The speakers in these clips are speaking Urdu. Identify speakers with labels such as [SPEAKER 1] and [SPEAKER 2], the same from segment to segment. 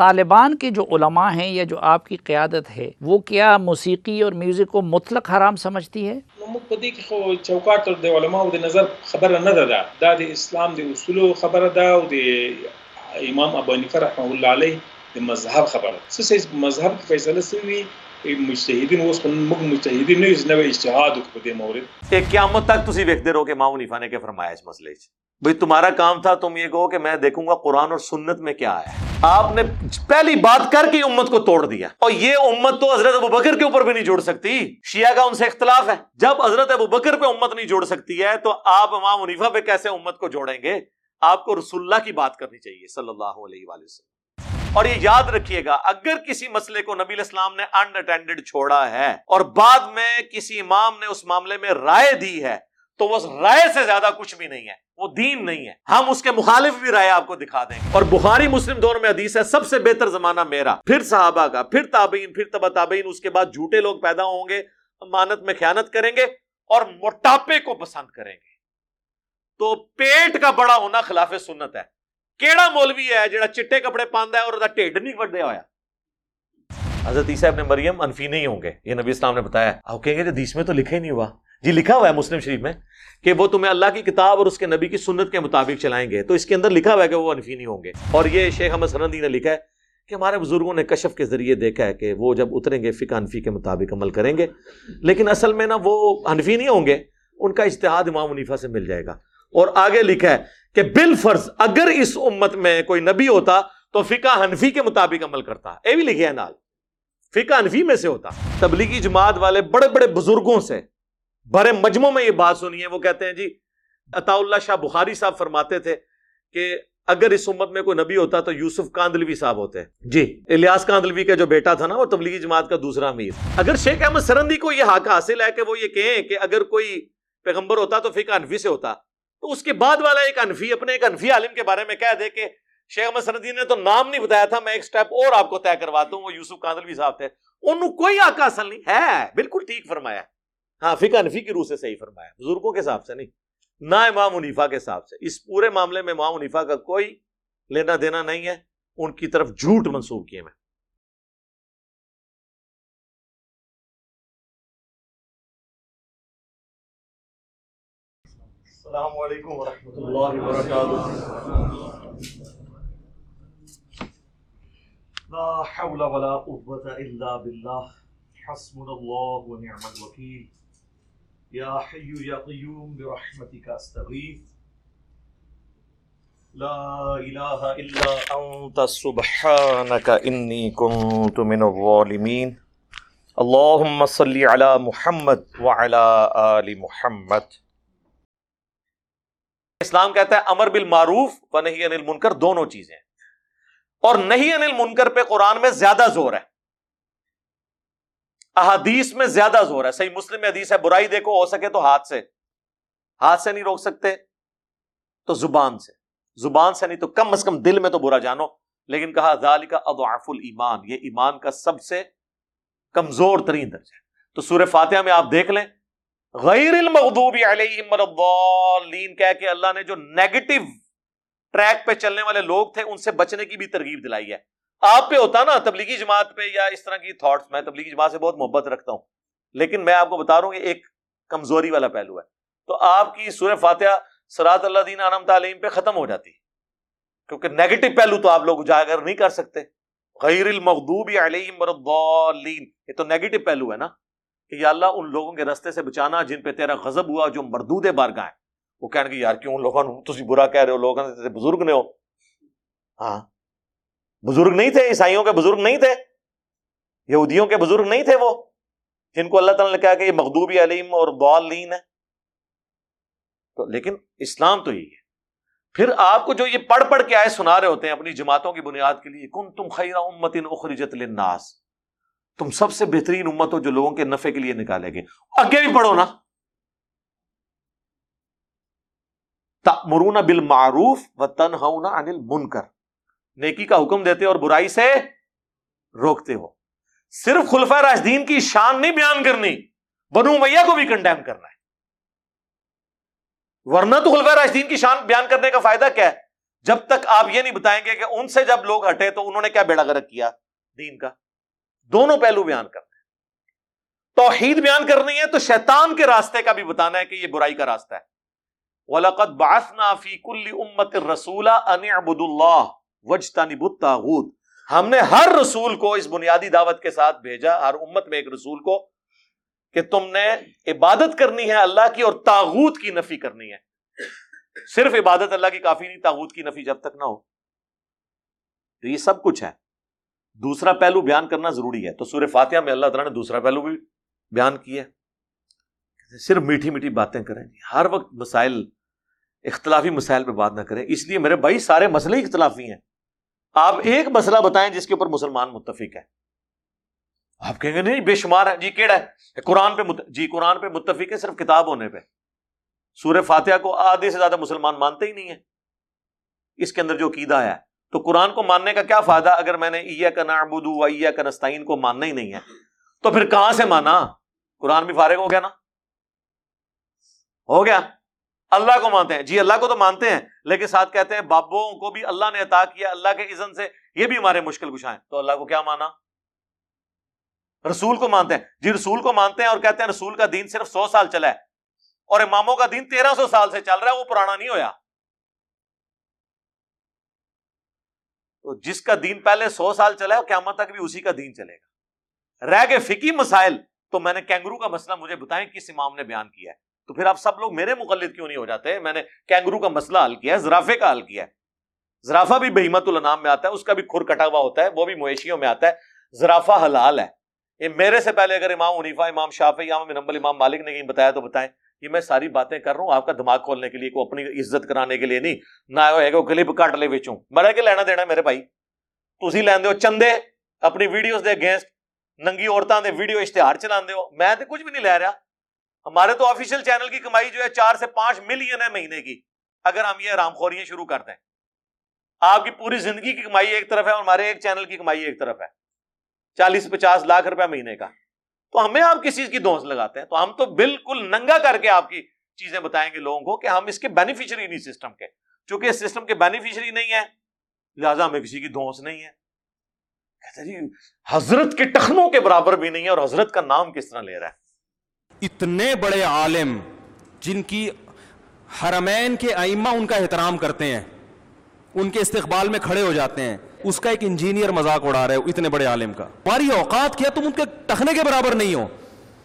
[SPEAKER 1] طالبان کے جو علماء ہیں یا جو آپ کی قیادت ہے، وہ کیا موسیقی اور میوزک کو مطلق حرام سمجھتی ہے؟
[SPEAKER 2] نو موږ په دې کې خو چوکاټ د علماو د نظر خبره نه ده دا دا د اسلام د اصولو خبره ده او د امام ابو حنیفه رحمه الله علیه د مذهب خبره ده څه چې مذهب کې فیصله شوی مجتهدین اوس خو موږ مجتهدین نه یو نو اجتهاد وکړو په دې مورد
[SPEAKER 3] کہ قیامت تک تسی ویکھتے رہو کہ امام حنیفہ نے کیا فرمایا اس مسئلے چ بھئی تمہارا کام تھا تم یہ کہو کہ میں دیکھوں گا قرآن اور سنت میں کیا ہے آپ نے پہلی بات کر کے امت کو توڑ دیا اور یہ امت تو حضرت ابو بکر کے اوپر بھی نہیں جوڑ سکتی شیعہ کا ان سے اختلاف ہے جب حضرت ابو بکر پہ امت نہیں جوڑ سکتی ہے تو آپ امام حنیفہ پہ کیسے امت کو جوڑیں گے آپ کو رسول اللہ کی بات کرنی چاہیے صلی اللہ علیہ وآلہ وسلم اور یہ یاد رکھیے گا، اگر کسی مسئلے کو نبی الاسلام نے ان اٹینڈڈ چھوڑا ہے اور بعد میں کسی امام نے اس معاملے میں رائے دی ہے، تو وہ رائے سے زیادہ کچھ بھی نہیں ہے، وہ دین نہیں ہے۔ ہم اس کے مخالف بھی رائے آپ کو دکھا دیں گے۔ اور بخاری مسلم دونوں میں حدیث ہے، سب سے بہتر زمانہ میرا۔ پھر صحابہ کا، پھر تابعین، پھر تبا تابعین، اس کے بعد جھوٹے لوگ پیدا ہوں گے، امانت میں خیانت کریں گے اور موٹاپے کو پسند کریں گے۔ تو پیٹ کا بڑا ہونا خلاف سنت ہے۔ کیڑا مولوی ہے جڑا چٹے کپڑے پاندا ہے اور ٹھڈ نہیں وڈیا ہوا حضرت عیسیٰ ابن مریم انفی نہیں ہوں گے یہ نبی اسلام نے بتایا آپ کہیں گے حدیث میں تو لکھا ہی نہیں ہوا جی لکھا ہوا ہے مسلم شریف میں کہ وہ تمہیں اللہ کی کتاب اور اس کے نبی کی سنت کے مطابق چلائیں گے۔ تو اس کے اندر لکھا ہوا ہے کہ وہ انفی نہیں ہوں گے۔ اور یہ شیخ احمد سرندی نے لکھا ہے کہ ہمارے بزرگوں نے کشف کے ذریعے دیکھا ہے کہ وہ جب اتریں گے، فقہ انفی کے مطابق عمل کریں گے۔ لیکن اصل میں نا وہ انفی نہیں ہوں گے۔ ان کا اجتہاد امام منیفا سے مل جائے گا۔ اور آگے لکھا ہے کہ بال فرض اگر اس امت میں کوئی نبی ہوتا تو فقہ حنفی کے مطابق عمل کرتا۔ یہ بھی لکھے نال۔ فقہ انفی میں سے ہوتا۔ تبلیغی جماعت والے بڑے بڑے بزرگوں سے بڑے مجموع میں یہ بات سنی ہے۔ وہ کہتے ہیں جی عطا اللہ شاہ بخاری صاحب فرماتے تھے کہ اگر اس امت میں کوئی نبی ہوتا تو یوسف کاندلوی صاحب ہوتے۔ جی الیاس کاندلوی کا جو بیٹا تھا نا، وہ تبلیغی جماعت کا دوسرا امیر۔ اگر شیخ احمد سرندی کو یہ حق حاصل ہے کہ وہ یہ کہیں کہ اگر کوئی پیغمبر ہوتا تو فقہ انفی سے ہوتا۔ تو اس کے بعد والا ایک انفی، اپنے ایک انفی عالم کے بارے میں کہہ دے کہ شیخ احمد سرندی نے تو نام نہیں بتایا تھا، میں ایک سٹیپ اور آپ کو طے کرواتا ہوں وہ یوسف کاندلوی صاحب تھے۔ انہوں کوئی حق حاصل نہیں، ہے، بالکل ٹھیک فرمایا۔ ہاں فقہ انفی کی روح سے صحیح فرمایا، بزرگوں کے حساب سے نہیں، نہ امام منیفا کے حساب سے۔ اس پورے معاملے میں امام منیفا کا کوئی لینا دینا نہیں ہے، ان کی طرف جھوٹ منسوخ کیے میں۔ السلام علیکم ورحمۃ اللہ وبرکاتہ۔ لا حول ولا قوة الا بالله حسبنا الله ونعم الوكيل يا حي يا قيوم برحمتك استغيث لا اله الا انت سبحانك اني كنت من الظالمين اللهم صل على محمد وعلى ال محمد۔ اسلام کہتا ہے امر بالمعروف و نہیں انل منکر دونوں چیزیں اور نہیں انل منکر پہ قرآن میں زیادہ زور ہے۔ احادیث میں زیادہ زور ہے۔ صحیح مسلم میں حدیث ہے، برائی دیکھو، ہو سکے تو ہاتھ سے۔ ہاتھ سے نہیں روک سکتے، تو زبان سے۔ زبان سے نہیں تو کم از کم دل میں تو برا جانو۔ لیکن کہا ذالی کا اضعف الایمان، یہ ایمان کا سب سے کمزور ترین درجہ ہے۔ تو سورہ فاتحہ میں آپ دیکھ لیں۔ غیر المغضوب علیہم الضالین، کہہ کے اللہ نے جو نیگیٹو ٹریک پہ چلنے والے لوگ تھے، ان سے بچنے کی بھی ترغیب دلائی ہے۔ آپ پہ ہوتا نا تبلیغی جماعت پہ یا اس طرح کی تھاٹس میں تبلیغی جماعت سے بہت محبت رکھتا ہوں۔ لیکن میں آپ کو بتا رہا ہوں ایک کمزوری والا پہلو ہے۔ تو آپ کی سورہ فاتحہ سرات اللہ دین عالم تعلیم پہ ختم ہو جاتی۔ کیونکہ نیگیٹو پہلو تو آپ لوگ اجاگر نہیں کر سکتے۔ غیر المغضوب علیہم الضالین، یہ تو نیگیٹو پہلو ہے نا۔ کہ یا اللہ ان لوگوں کے رستے سے بچانا جن پہ تیرا غضب ہوا، جو مردود بارگاہ ہیں۔ وہ کہنے کہ یار کیوں لوگوں تسی برا کہہ رہے ہو؟ لوگوں نے بزرگ نے ہو۔ ہاں۔ بزرگ نہیں تھے، عیسائیوں کے بزرگ نہیں تھے۔ یہودیوں کے بزرگ نہیں تھے وہ، جن کو اللہ تعالیٰ نے کہا کہ یہ مغدوبی علیم اور ہے تو لیکن اسلام تو یہی ہے۔ پھر آپ کو جو یہ پڑھ پڑھ کے آئے سنا رہے ہوتے ہیں اپنی جماعتوں کی بنیاد کے لیے کن تم خیر امت اخرجت للناس۔ تم سب سے بہترین امت ہو جو لوگوں کے نفع کے لیے نکالے گے آگے بھی پڑھو نا۔ مرون بال معروف و تن انل منکر نیکی کا حکم دیتے اور برائی سے روکتے ہو۔ صرف خلفہ راشدین کی شان نہیں بیان کرنی، بنو میاں کو بھی کنڈیم کرنا ہے۔ ورنہ تو خلفہ راشدین کی شان بیان کرنے کا فائدہ کیا ہے؟ جب تک آپ یہ نہیں بتائیں گے کہ ان سے جب لوگ ہٹے تو انہوں نے کیا بیڑا گرک کیا دین کا؟ دونوں پہلو بیان کرنے ہیں۔ توحید بیان کرنی ہے تو شیطان کے راستے کا بھی بتانا ہے کہ یہ برائی کا راستہ ہے۔ وَلَقَدْ بَعَثْنَا فِي كُلِّ أُمَّةٍ رَسُولًا أَنِ اعْبُدُوا اللَّهِ وَاجْتَنِبُوا الطَّاغُوتَ۔ ہم نے ہر رسول کو اس بنیادی دعوت کے ساتھ بھیجا، ہر امت میں ایک رسول کو، کہ تم نے عبادت کرنی ہے اللہ کی اور تاغوت کی نفی کرنی ہے۔ صرف عبادت اللہ کی کافی نہیں تاغوت کی نفی جب تک نہ ہو۔ تو یہ سب کچھ ہے۔ دوسرا پہلو بیان کرنا ضروری ہے۔ تو سورہ فاتحہ میں اللہ تعالیٰ نے دوسرا پہلو بھی بیان کیا صرف میٹھی میٹھی باتیں کریں جی۔ ہر وقت مسائل، اختلافی مسائل پہ بات نہ کریں۔ اس لیے میرے بھائی، سارے مسئلے ہی اختلافی ہیں۔ آپ ایک مسئلہ بتائیں جس کے اوپر مسلمان متفق ہے آپ کہیں گے، نہیں، بے شمار ہے جی کیڑا ہے؟ قرآن پہ مت... جی قرآن پہ متفق ہے، صرف کتاب ہونے پہ۔ سورہ فاتحہ کو آدھے سے زیادہ مسلمان مانتے ہی نہیں ہے اس کے اندر جو عقیدہ ہے تو قرآن کو ماننے کا کیا فائدہ؟ اگر میں نے ایا کا نعبدو و ایا کا نستعین کو ماننا ہی نہیں ہے، تو پھر کہاں سے مانا؟ قرآن بھی فارغ ہو گیا نا؟ ہو گیا۔ اللہ کو مانتے ہیں۔ جی اللہ کو تو مانتے ہیں، لیکن ساتھ کہتے ہیں بابوں کو بھی اللہ نے عطا کیا، اللہ کے اذن سے۔ یہ بھی ہمارے مشکل کشائیں تو اللہ کو کیا مانا؟ رسول کو مانتے ہیں۔ جی رسول کو مانتے ہیں اور کہتے ہیں رسول کا دین صرف سو سال چلا ہے اور اماموں کا دین تیرہ سو سال سے چل رہا ہے، وہ پرانا نہیں ہویا۔ تو جس کا دین پہلے سو سال چلا ہے قیامت تک بھی اسی کا دین چلے گا۔ رہ گئے فکی مسائل، تو میں نے کینگرو کا مسئلہ مجھے بتائیں کس امام نے بیان کیا ہے؟ تو پھر آپ سب لوگ میرے مقلد کیوں نہیں ہو جاتے؟ میں نے کینگرو کا مسئلہ حل کیا ہے، زرافے کا حل کیا ہے۔ زرافہ بھی بہیمت النام میں آتا ہے، اس کا بھی کھر کٹا ہوا ہوتا ہے، وہ بھی مویشیوں میں آتا ہے۔ زرافہ حلال ہے۔ یہ میرے سے پہلے اگر امام عنیفا امام شافی امام نمبل امام مالک نے کہیں بتایا تو بتائیں۔ یہ میں ساری باتیں کر رہا ہوں، آپ کا دماغ کھولنے کے لیے کو اپنی عزت کرانے کے لیے نہیں۔ نہ کلپ کٹ لے بیچوں بڑا کے لینا دینا میرے بھائی؟ تھی لین دو چندے، اپنی ویڈیوز دے اگینسٹ ننگی عورتوں دے ویڈیو اشتہار چلا دے میں تو کچھ بھی نہیں لے رہا۔ ہمارے تو آفیشیل چینل کی کمائی جو ہے چار سے پانچ ملین ہے مہینے کی۔ اگر ہم یہ رام خوریاں شروع کر دیں۔ آپ کی پوری زندگی کی کمائی ایک طرف ہے اور ہمارے ایک چینل کی کمائی ایک طرف ہے۔ چالیس پچاس لاکھ روپے مہینے کا۔ تو ہمیں آپ کس چیز کی دوست لگاتے ہیں؟ تو ہم تو بالکل ننگا کر کے آپ کی چیزیں بتائیں گے لوگوں کو کہ ہم اس کے بینیفیشری نہیں سسٹم کے۔ چونکہ اس سسٹم کے بینیفیشری نہیں ہے لہٰذا ہمیں کسی کی دوست نہیں ہے کہتے جی حضرت کے ٹخنوں کے برابر بھی نہیں ہے اور حضرت کا نام کس طرح لے رہا ہے
[SPEAKER 4] اتنے بڑے عالم جن کی حرمین کے ائمہ ان کا احترام کرتے ہیں، ان کے استقبال میں کھڑے ہو جاتے ہیں۔ اس کا ایک انجینئر مذاق اڑا رہے ہو، اتنے بڑے عالم کا۔ ہماری اوقات کیا تم ان کے ٹخنے کے برابر نہیں ہو۔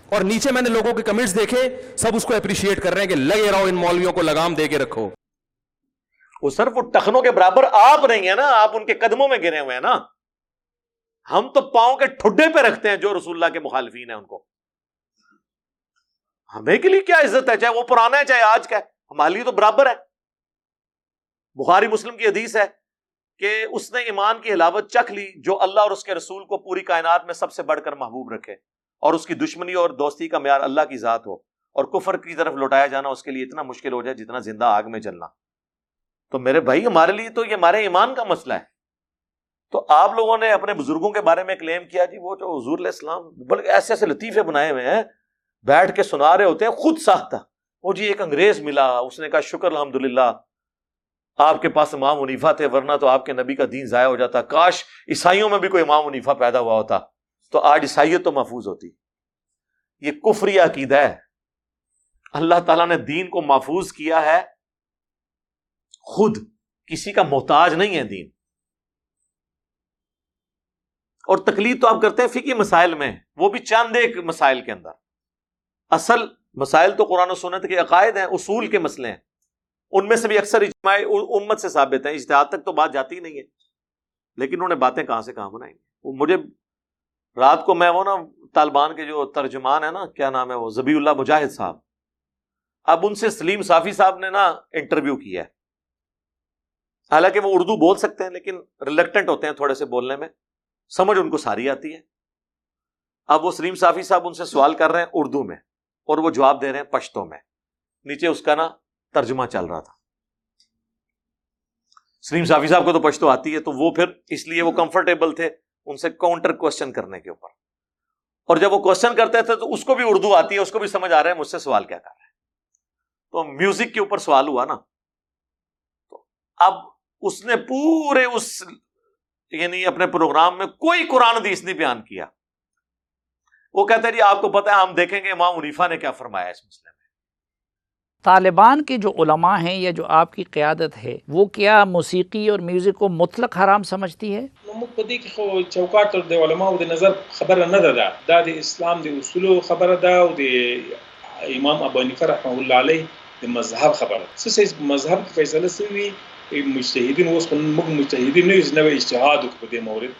[SPEAKER 4] اور نیچے میں نے لوگوں کے کمنٹس دیکھے، سب اس کو اپریشیٹ کر رہے ہیں کہ لگے رہو، ان مولویوں کو لگام دے کے رکھو۔
[SPEAKER 3] وہ صرف وہ ٹخنوں کے برابر آپ نہیں ہے نا، آپ ان کے قدموں میں گرے ہوئے ہیں نا۔ ہم تو پاؤں کے ٹھڈے پہ رکھتے ہیں جو رسول اللہ کے مخالفین ہیں ان کو۔ ہمیں کے لیے کیا عزت ہے، چاہے وہ پرانا ہے، چاہے آج کا ہے۔ ہمارے لیے تو برابر ہے۔ بخاری مسلم کی حدیث ہے کہ اس نے ایمان کی علاوت چکھ لی جو اللہ اور اس کے رسول کو پوری کائنات میں سب سے بڑھ کر محبوب رکھے اور اس کی دشمنی اور دوستی کا معیار اللہ کی ذات ہو اور کفر کی طرف لوٹایا جانا اس کے لیے اتنا مشکل ہو جائے جتنا زندہ آگ میں چلنا تو میرے بھائی، ہمارے لیے تو یہ ہمارے ایمان کا مسئلہ ہے۔ تو آپ لوگوں نے اپنے بزرگوں کے بارے میں کلیم کیا جی وہ جو حضور علیہ السلام بلکہ ایسے ایسے لطیفے بنائے ہوئے ہیں، بیٹھ کے سنا رہے ہوتے ہیں، خود ساختہ۔ وہ جی ایک انگریز ملا، اس نے کہا، شکر الحمد للہ آپ کے پاس امام منیفا تھے، ورنہ تو آپ کے نبی کا دین ضائع ہو جاتا۔ کاش عیسائیوں میں بھی کوئی امام منیفا پیدا ہوا ہوتا۔ تو آج عیسائیت تو محفوظ ہوتی۔ یہ کفری عقیدہ ہے۔ اللہ تعالیٰ نے دین کو محفوظ کیا ہے۔ خود کسی کا محتاج نہیں ہے دین۔ اور تکلیف تو آپ کرتے ہیں فکی مسائل میں، وہ بھی چاند ایک مسائل کے اندر۔ اصل مسائل تو قرآن و سنت کے عقائد ہیں، اصول کے مسئلے ہیں۔ ان میں سے بھی اکثر اجماع امت سے ثابت ہیں۔ اجتہاد تک تو بات جاتی نہیں ہے۔ لیکن انہوں نے باتیں کہاں سے کہاں بنائی؟ وہ مجھے رات کو میں وہ نا طالبان کے جو ترجمان ہے نا، کیا نام ہے وہ؟ زبی اللہ مجاہد صاحب۔ اب ان سے سلیم صافی صاحب نے نا انٹرویو کیا ہے۔ حالانکہ وہ اردو بول سکتے ہیں، لیکن ریلیکٹنٹ ہوتے ہیں تھوڑے سے بولنے میں۔ سمجھ ان کو ساری آتی ہے۔ اب وہ سلیم صافی صاحب ان سے سوال کر رہے ہیں اردو میں اور وہ جواب دے رہے ہیں پشتوں میں۔ نیچے اس کا نا ترجمہ چل رہا تھا۔ سلیم صافی صاحب کو تو پشتو آتی ہے تو وہ پھر اس لیے وہ کمفرٹیبل تھے ان سے کاؤنٹر کوشچن کرنے کے اوپر۔ اور جب وہ کوشچن کرتے تھے تو اس کو بھی اردو آتی ہے، اس کو بھی سمجھ آ رہا ہے، مجھ سے سوال کیا کر رہے ہیں تو میوزک کے اوپر سوال ہوا نا۔ تو اب اس نے پورے اس یعنی اپنے پروگرام میں کوئی قرآن حدیث نہیں بیان کیا۔ وہ کہتے جی آپ کو پتا ہے، ہم دیکھیں گے امام عنیفا نے کیا فرمایا اس مسئلے میں۔
[SPEAKER 1] طالبان کے جو علماء ہیں یا جو آپ کی قیادت ہے وہ کیا موسیقی اور میوزک کو مطلق حرام سمجھتی ہے؟
[SPEAKER 2] موږ په دې کې خو چوکاټ د علماو د نظر خبره نه ده دا دا د اسلام د اصولو خبره ده او د امام ابو حنیفه رحمه الله علیه د مذهب خبره څه مذهب فیصله سوي مجتهدین اوس خو موږ مجتهدین نه یو نوې اجتهاد وکړو په دې مورد۔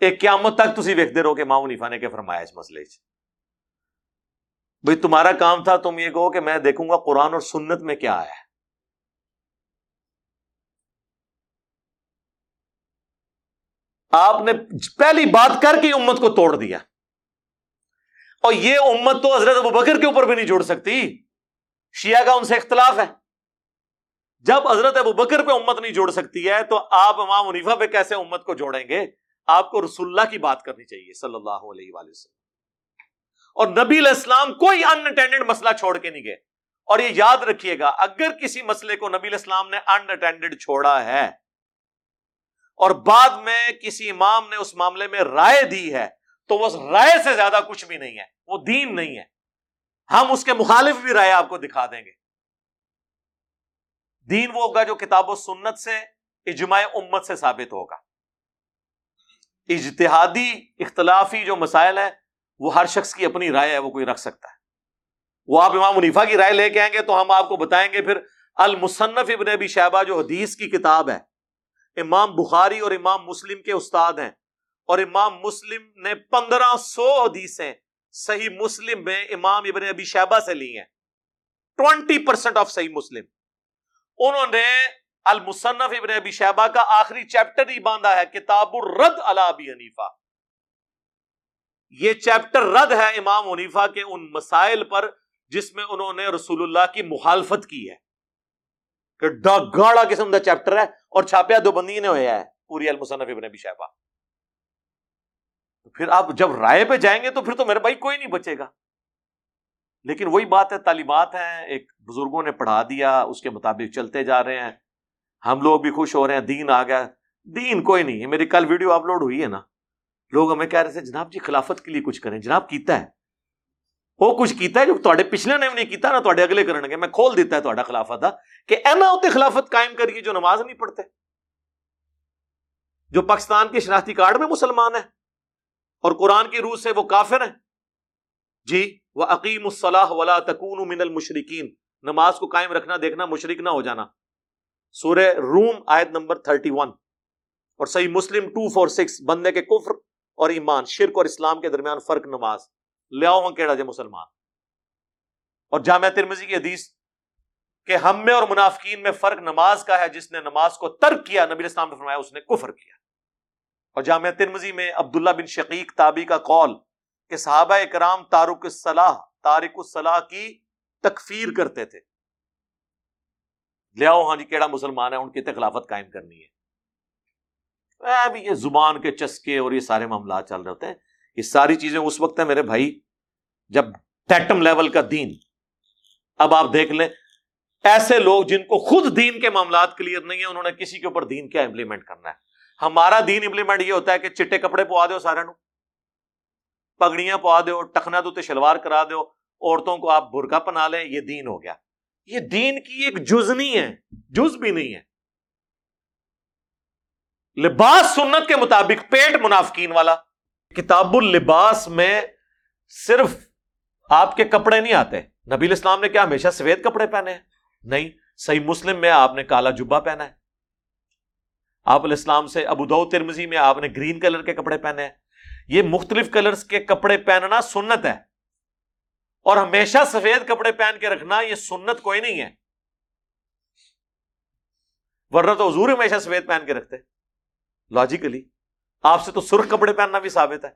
[SPEAKER 3] ایک قیامت تک تسی ویکتے رہو کہ امام عنیفا نے کیا فرمایا اس مسئلے چ؟ بھئی تمہارا کام تھا، تم یہ کہو کہ میں دیکھوں گا قرآن اور سنت میں کیا ہے۔ آپ نے پہلی بات کر کے امت کو توڑ دیا۔ اور یہ امت تو حضرت ابو بکر کے اوپر بھی نہیں جوڑ سکتی۔ شیعہ کا ان سے اختلاف ہے۔ جب حضرت ابو بکر پہ امت نہیں جوڑ سکتی ہے، تو آپ امام منیفا پہ کیسے امت کو جوڑیں گے؟ آپ کو رسول اللہ کی بات کرنی چاہیے، صلی اللہ علیہ وآلہ وسلم۔ اور نبی علیہ السلام کوئی انٹینڈنڈ مسئلہ چھوڑ کے نہیں گئے۔ اور یہ یاد رکھیے گا، اگر کسی مسئلے کو نبی علیہ السلام نے انٹینڈنڈ چھوڑا ہے، اور بعد میں کسی امام نے اس معاملے میں رائے دی ہے، تو وہ رائے سے زیادہ کچھ بھی نہیں ہے، وہ دین نہیں ہے۔ ہم اس کے مخالف بھی رائے آپ کو دکھا دیں گے۔ دین وہ ہوگا جو کتاب و سنت سے، اجماع امت سے ثابت ہوگا۔ اجتہادی اختلافی جو مسائل ہیں وہ ہر شخص کی اپنی رائے ہے، وہ کوئی رکھ سکتا ہے۔ وہ آپ امام منیفا کی رائے لے کے آئیں گے تو ہم آپ کو بتائیں گے پھر المصنف ابن ابی شہبہ جو حدیث کی کتاب ہے، امام بخاری اور امام مسلم کے استاد ہیں۔ اور امام مسلم نے پندرہ سو حدیثیں صحیح مسلم میں امام ابن ابی شہبہ سے لی ہیں۔ ٹوینٹی پرسینٹ آف صحیح مسلم۔ انہوں نے المصنف ابن ابی شہبہ کا آخری چیپٹر ہی باندھا ہے، کتاب الرد علی ابی حنیفہ۔ یہ چیپٹر رد ہے امام منیفا کے ان مسائل پر جس میں انہوں نے رسول اللہ کی مخالفت کی ہے کہ گاڑا قسم کا چیپٹر ہے اور چھاپیا دو بندی نے ہوا ہے پوری المصنف ابن ابی شہبہ پھر آپ جب رائے پہ جائیں گے تو پھر تو میرے بھائی کوئی نہیں بچے گا۔ لیکن وہی بات ہے، تعلیمات ہیں، ایک بزرگوں نے پڑھا دیا، اس کے مطابق چلتے جا رہے ہیں۔ ہم لوگ بھی خوش ہو رہے ہیں، دین آ گیا۔ دین کوئی نہیں ہے میری کل ویڈیو اپلوڈ ہوئی ہے نا۔ لوگ ہمیں کہہ رہے تھے، جناب جی خلافت کے لیے کچھ کریں۔ جناب کیتا ہے۔ وہ کچھ کیتا ہے جو تھوڑے پچھلے نے نہیں کیتا نا تھوڑے اگلے کرنے کے میں کھول دیتا ہے تھوڑا خلافت کہ اینا ہوتے خلافت قائم کریے جو نماز نہیں پڑھتے۔ جو پاکستان کے شناختی کارڈ میں مسلمان ہے اور قرآن کی روح سے وہ کافر ہیں۔ جی وہ عقیم الصلاح ولا تکون من المشرقین نماز کو قائم رکھنا، دیکھنا مشرق نہ ہو جانا۔ سورہ روم آیت نمبر 31 اور صحیح مسلم 246 بندے کے کفر۔ اور ایمان، شرک اور اسلام کے درمیان فرق نماز۔ لیاؤ ہوں کیڑا جے مسلمان۔ اور جامعہ ترمزی کی حدیث کہ ہم میں اور منافقین میں فرق نماز کا ہے، جس نے نماز کو ترک کیا، نبی اسلام نے فرمایا اس نے کفر کیا۔ اور جامعہ ترمزی میں عبداللہ بن شقیق تابی کا قول کہ صحابہ کرام تارک الصلاح تارک الصلاح کی تکفیر کرتے تھے۔ لیاؤ ہاں جی کیڑا مسلمان ہے، ان کی خلافت قائم کرنی ہے۔ یہ زبان کے چسکے اور یہ سارے معاملات چل رہے ہوتے ہیں۔ یہ ساری چیزیں اس وقت ہیں میرے بھائی، جب ٹیٹم لیول کا دین۔ اب آپ دیکھ لیں، ایسے لوگ جن کو خود دین کے معاملات کلیئر نہیں ہے انہوں نے کسی کے اوپر دین کیا امپلیمنٹ کرنا ہے۔ ہمارا دین امپلیمنٹ یہ ہوتا ہے کہ چٹے کپڑے پوا دو سارے نو پگڑیاں پوا دو ٹکنا دو شلوار کرا دو، عورتوں کو آپ برقع پنا لیں، یہ دین ہو گیا۔ یہ دین کی ایک جز نہیں ہے، جز بھی نہیں ہے۔ لباس سنت کے مطابق پیٹ منافقین والا۔ کتاب اللباس میں صرف آپ کے کپڑے نہیں آتے۔ نبی الاسلام نے کیا ہمیشہ سفید کپڑے پہنے ہیں؟ نہیں، صحیح مسلم میں آپ نے کالا جبا پہنا ہے۔ آپ الاسلام سے ابو ترمزی میں آپ نے گرین کلر کے کپڑے پہنے ہیں۔ یہ مختلف کلرز کے کپڑے پہننا سنت ہے۔ اور ہمیشہ سفید کپڑے پہن کے رکھنا یہ سنت کوئی نہیں ہے۔ ورنہ تو حضور ہمیشہ سفید پہن کے رکھتے۔ لاجیکلی آپ سے تو سرخ کپڑے پہننا بھی ثابت ہے۔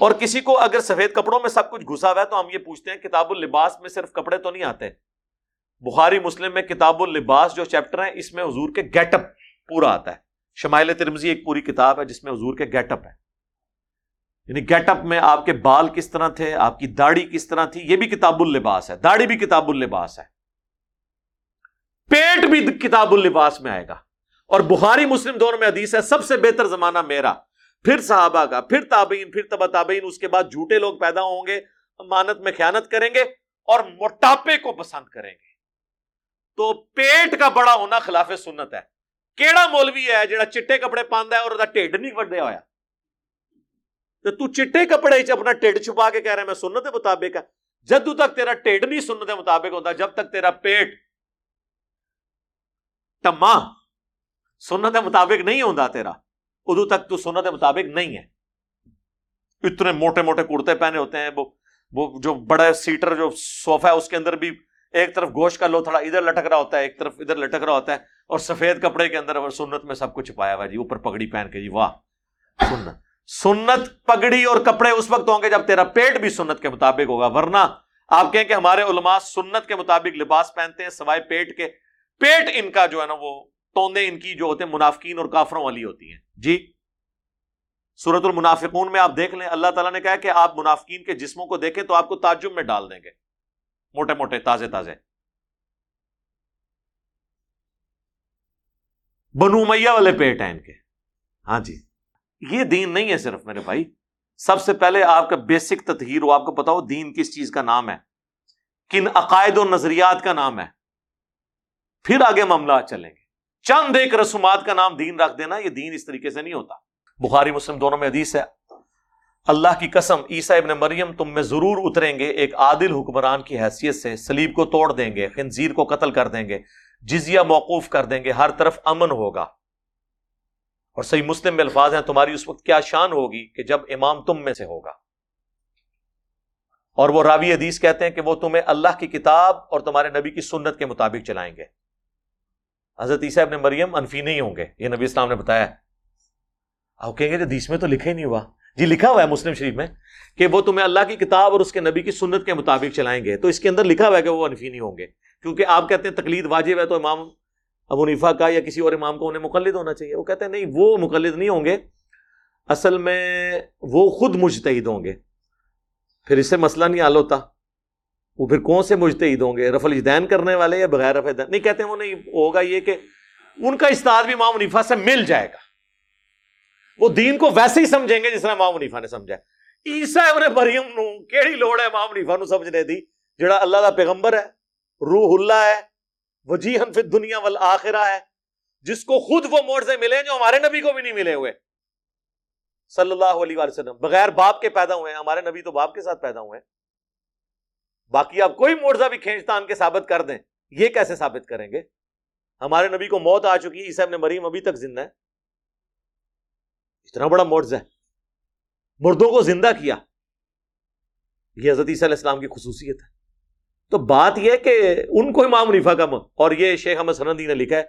[SPEAKER 3] اور کسی کو اگر سفید کپڑوں میں سب کچھ گھسا ہوا ہے تو ہم یہ پوچھتے ہیں، کتاب اللباس میں صرف کپڑے تو نہیں آتے؟ بخاری مسلم میں کتاب اللباس جو چیپٹر ہے اس میں حضور کے گیٹ اپ پورا آتا ہے۔ شمائل ترمزی ایک پوری کتاب ہے جس میں حضور کے گیٹ اپ ہے۔ یعنی گیٹ اپ میں آپ کے بال کس طرح تھے، آپ کی داڑھی کس طرح تھی، یہ بھی کتاب اللباس ہے۔ داڑھی بھی کتاب اللباس ہے۔ پیٹ بھی کتاب اللباس میں آئے گا۔ اور بخاری مسلم دونوں میں حدیث ہے، سب سے بہتر زمانہ میرا۔ پھر صحابہ کا، پھر تابعین، پھر تبا تابعین، اس کے بعد جھوٹے لوگ پیدا ہوں گے، امانت میں خیانت کریں گے اور موٹاپے کو پسند کریں گے۔ تو پیٹ کا بڑا ہونا خلاف سنت ہے۔ کیڑا مولوی ہے جڑا چٹے کپڑے پاندا ہے اور ٹھڈ نہیں وڈیا ہوا تو تو چٹے کپڑے اپنا ٹھڈ چھپا کے کہہ رہا ہے، میں سنت کے مطابق ہے۔ جدو تک تیرا ٹھڈ نہیں سنت کے مطابق ہوتا جب تک تیرا پیٹ ٹما سنت مطابق نہیں ہوتا تیرا۔ ادو تک تو سنت مطابق نہیں ہے۔ اتنے موٹے موٹے کرتے پہنے ہوتے ہیں، وہ وہ جو بڑا سیٹر، جو سوفا ہے، اس کے اندر بھی ایک طرف گوشت کا لو تھڑا ادھر لٹک رہا ہوتا ہے، ایک طرف ادھر لٹک رہا ہوتا ہے، اور سفید کپڑے کے اندر سنت میں سب کچھ چھپایا ہوا جی اوپر پگڑی پہن کے جی واہ۔ سنت۔ سنت، پگڑی اور کپڑے اس وقت ہوں گے جب تیرا پیٹ بھی سنت کے مطابق ہوگا۔ ورنہ آپ کہیں کہ ہمارے علماء سنت کے مطابق لباس پہنتے ہیں، سوائے پیٹ کے۔ پیٹ ان کا جو ہے نا، وہ توندے ان کی جو ہوتے ہیں منافقین اور کافروں والی ہوتی ہیں۔ جی؟ سورت المنافقون میں آپ دیکھ لیں، اللہ تعالیٰ نے کہا کہ آپ منافقین کے جسموں کو دیکھیں تو آپ کو تعجب میں ڈال دیں گے۔ موٹے موٹے، تازے تازے۔ بنو میاں والے پیٹ ہیں ان کے۔ ہاں جی۔ یہ دین نہیں ہے صرف میرے بھائی۔ سب سے پہلے آپ کا بیسک تطہیر ہو آپ کو پتا ہو، دین کس چیز کا نام ہے۔ کن عقائد و نظریات کا نام ہے۔ پھر آگے معاملات چلیں گے۔ چند ایک رسومات کا نام دین رکھ دینا، یہ دین اس طریقے سے نہیں ہوتا۔ بخاری، مسلم دونوں میں حدیث ہے، اللہ کی قسم، عیسیٰ ابن مریم تم میں ضرور اتریں گے، ایک عادل حکمران کی حیثیت سے سلیب کو توڑ دیں گے، خنزیر کو قتل کر دیں گے، جزیہ موقوف کر دیں گے، ہر طرف امن ہوگا۔ اور صحیح مسلم میں الفاظ ہیں، تمہاری اس وقت کیا شان ہوگی کہ جب امام تم میں سے ہوگا۔ اور وہ راوی حدیث کہتے ہیں کہ وہ تمہیں اللہ کی کتاب اور تمہارے نبی کی سنت کے مطابق چلائیں گے۔ حضرت عیسیٰ ابن مریم انفی نہیں ہوں گے، یہ نبی اسلام نے بتایا آپ کہیں گے حدیث میں تو لکھا ہی نہیں ہوا۔ جی لکھا ہوا ہے مسلم شریف میں کہ وہ تمہیں اللہ کی کتاب اور اس کے نبی کی سنت کے مطابق چلائیں گے۔ تو اس کے اندر لکھا ہوا ہے کہ وہ انفی نہیں ہوں گے۔ کیونکہ آپ کہتے ہیں تقلید واجب ہے تو امام ابو نیفا کا یا کسی اور امام کو انہیں مقلد ہونا چاہیے۔ وہ کہتے ہیں نہیں، وہ مقلد نہیں ہوں گے۔ اصل میں وہ خود مجتہد ہوں گے۔ پھر اس سے مسئلہ نہیں حل ہوتا۔ وہ پھر کون سے مجتہد ہوں گے؟ رف الجدین کرنے والے یا بغیر رف نہیں، کہتے ہیں وہ نہیں، ہوگا یہ کہ ان کا استاد بھی امام منیفا سے مل جائے گا۔ وہ دین کو ویسے ہی سمجھیں گے جس طرح امام منیفا نے سمجھا۔ عیسا ابن مریم نو کیڑی لوڑ ہے امام منیفا نو سمجھنے دی، جڑا اللہ دا پیغمبر ہے، روح اللہ ہے وجیحن فی دنیا والآخرہ ہے۔ جس کو خود وہ موڑ سے ملے جو ہمارے نبی کو بھی نہیں ملے ہوئے۔ صلی اللہ علیہ وسلم، بغیر باپ کے پیدا ہوئے ہیں، ہمارے نبی تو باپ کے ساتھ پیدا ہوئے ہیں۔ باقی آپ کوئی موڑزہ بھی کھینچتان کے ثابت کر دیں، یہ کیسے ثابت کریں گے؟ ہمارے نبی کو موت آ چکی، عیسیٰ ابن مریم ابھی تک زندہ ہے اتنا بڑا مرض ہے۔ مردوں کو زندہ کیا؟ یہ حضرت عیسیٰ علیہ السلام کی خصوصیت ہے۔ تو بات یہ کہ ان کو امام منیفا کا اور یہ شیخ احمد سرندی نے لکھا ہے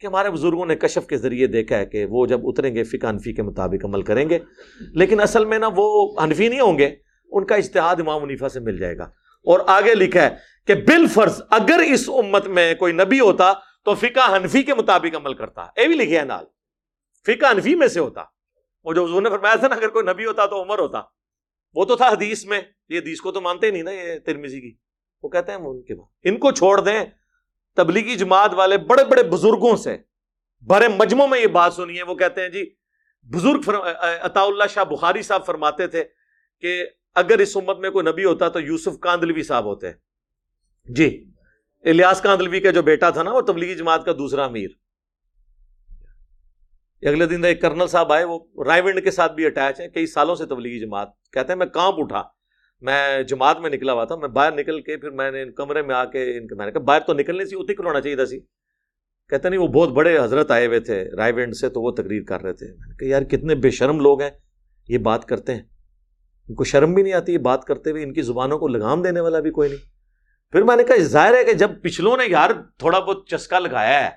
[SPEAKER 3] کہ ہمارے بزرگوں نے کشف کے ذریعے دیکھا ہے کہ وہ جب اتریں گے، فقہ انفی کے مطابق عمل کریں گے۔ لیکن اصل میں نا وہ انفی نہیں ہوں گے، ان کا اشتہاد امام منیفا سے مل جائے گا۔ اور آگے لکھا ہے کہ بال فرض اگر اس امت میں کوئی نبی ہوتا تو فقہ حنفی کے مطابق عمل کرتا۔ اے بھی لکھے نال۔ فقہ حنفی میں سے ہوتا۔ وہ جو حضور نے فرمایا تھا نا، اگر کوئی نبی ہوتا تو عمر ہوتا۔ وہ تو تھا حدیث میں۔ یہ حدیث کو تو مانتے نہیں نا یہ ترمیزی کی۔ وہ کہتے ہیں ان کے بعد ان کو چھوڑ دیں۔ تبلیغی جماعت والے بڑے بڑے بزرگوں سے۔ بڑے مجموع میں یہ بات سنی ہے وہ کہتے ہیں جی بزرگ عطا اللہ شاہ بخاری صاحب فرماتے تھے کہ اگر اس امت میں کوئی نبی ہوتا تو یوسف کاندلوی صاحب ہوتے۔ جی الیاس کاندلوی کا جو بیٹا تھا نا، وہ تبلیغی جماعت کا دوسرا امیر۔ اگلے دن ایک کرنل صاحب آئے، وہ رائے ونڈ کے ساتھ بھی اٹیچ ہیں، کئی سالوں سے تبلیغی جماعت۔ کہتے ہیں، میں کانپ اٹھا، میں جماعت میں نکلا ہوا تھا، میں باہر نکل کے پھر میں نے کمرے میں آ کے ان کے میں نے کہا، باہر تو نکلنے سی اتنی کھلونا چاہیے تھا سی۔ کہتے نہیں، وہ بہت بڑے حضرت آئے ہوئے تھے رائے ونڈ سے، تو وہ تقریر کر رہے تھے۔ میں نے کہا، یار، کتنے بے شرم لوگ ہیں، یہ بات کرتے ہیں۔ ان کو شرم بھی نہیں آتی یہ بات کرتے ہوئے، ان کی زبانوں کو لگام دینے والا بھی کوئی نہیں۔ پھر میں نے کہا ظاہر ہے کہ جب پچھلوں نے یار تھوڑا بہت چسکا لگایا ہے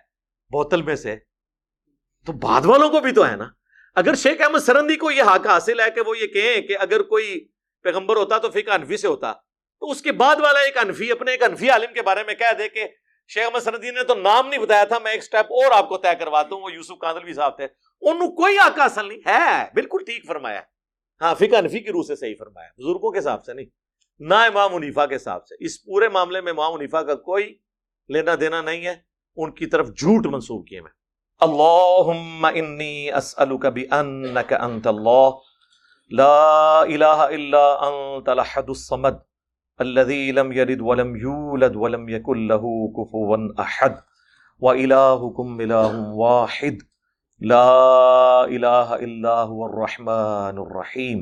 [SPEAKER 3] بوتل میں سے، تو بعد والوں کو بھی تو ہے نا۔ اگر شیخ احمد سرندی کو یہ حق حاصل ہے کہ وہ یہ کہیں کہ اگر کوئی پیغمبر ہوتا تو فقہ انفی سے ہوتا، تو اس کے بعد والا ایک انفی، اپنے ایک انفی عالم کے بارے میں کہہ دے کہ شیخ احمد سرندی نے تو نام نہیں بتایا تھا، میں ایک سٹیپ اور آپ کو طے کرواتا ہوں، وہ یوسف کاندلوی صاحب تھے۔ انہوں کوئی حق حاصل نہیں، ہے، بالکل ٹھیک فرمایا۔ ہاں فقہ انفی کی روح سے صحیح فرمایا بزرگوں کے حساب سے نہیں، نہ امام منیفا کے حساب سے۔ اس پورے معاملے میں امام منیفا کا کوئی لینا دینا نہیں ہے، ان کی طرف جھوٹ منسوب کیے میں اللہم انی اسألک بأنک انت اللہ، لا الہ الا انت لحد الصمد الذي لم يلد ولم يولد ولم يكن له كفوا احد وإلهكم إله واحد۔ لا الہ الا هو الرحمن الرحیم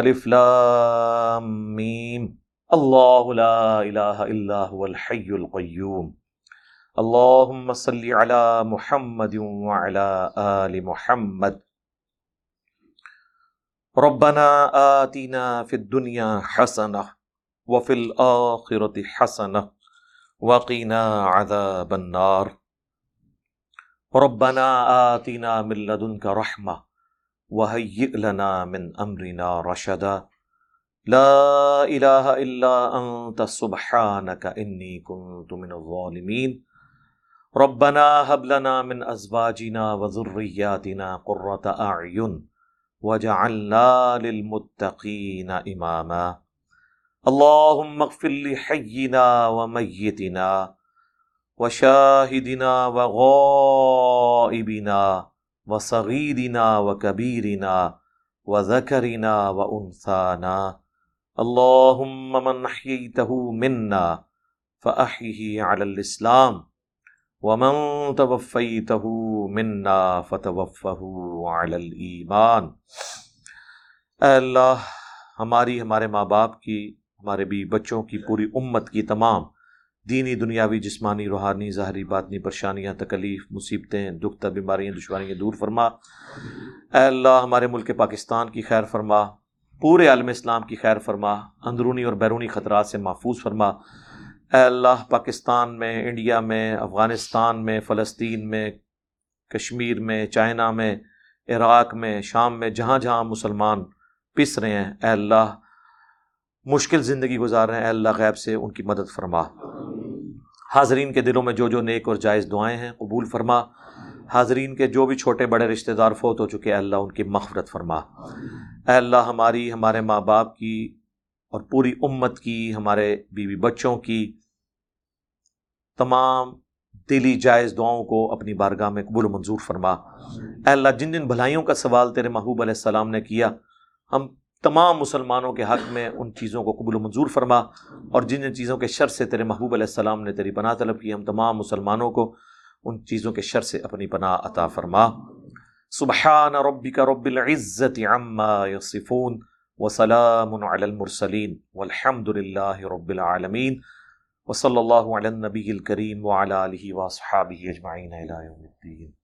[SPEAKER 3] الف لام میم اللہ لا الہ الا هو الحی القیوم اللہم صلی علی محمد وعلی آل محمد. ربنا آتنا فی الدنیا حسنہ وفی الآخرة حسنہ وقنا عذاب النار. ربنا آتنا من لدنك رحمة وهيئ لنا من أمرنا رشدا. لا إله إلا أنت سبحانك إني كنت من الظالمين. ربنا هب لنا من أزواجنا وذرياتنا قرة أعين وجعلنا للمتقين إماما. اللهم اغفر لحينا وميتنا وشاهدنا وغائبنا وصغيرنا وكبيرنا وذكرنا وأنثانا اللهم من أحييته منا فأحيه على الإسلام ومن توفيته منا فتوفه على الإيمان اے اللہ، ہماری، ہمارے ماں باپ کی، ہمارے بھی بچوں کی، پوری امت کی تمام دینی، دنیاوی، جسمانی، روحانی، ظاہری، باطنی پریشانیاں، تکلیف، مصیبتیں، دکھتا، بیماریاں دشواریاں دور فرما۔ اے اللہ، ہمارے ملک پاکستان کی خیر فرما، پورے عالم اسلام کی خیر فرما، اندرونی اور بیرونی خطرات سے محفوظ فرما۔ اے اللہ، پاکستان میں، انڈیا میں، افغانستان میں، فلسطین میں، کشمیر میں، چائنا میں، عراق میں، شام میں، جہاں جہاں مسلمان پس رہے ہیں، اے اللہ مشکل زندگی گزار رہے ہیں۔ اللہ غیب سے ان کی مدد فرما۔ حاضرین کے دلوں میں جو جو نیک اور جائز دعائیں ہیں، قبول فرما۔ حاضرین کے جو بھی چھوٹے بڑے رشتہ دار فوت ہو چکے، اللہ ان کی مغفرت فرما۔ اے اللہ ہماری، ہمارے ماں باپ کی اور پوری امت کی، ہمارے بیوی بچوں کی تمام دلی جائز دعاؤں کو اپنی بارگاہ میں قبول و منظور فرما۔ اے اللہ، جن جن بھلائیوں کا سوال تیرے محبوب علیہ السلام نے کیا، ہم تمام مسلمانوں کے حق میں ان چیزوں کو قبول و منظور فرما اور جن جن چیزوں کے شر سے تیرے محبوب علیہ السلام نے تیری پناہ طلب کی، ہم تمام مسلمانوں کو ان چیزوں کے شر سے اپنی پناہ عطا فرما۔ سبحان ربک رب العزت عما یصفون وسلام علی المرسلین، والحمد للہ رب العالمین، وصلی اللہ علی النبی الکریم وعلی آلہ واصحابہ اجمعین الى یوم الدین۔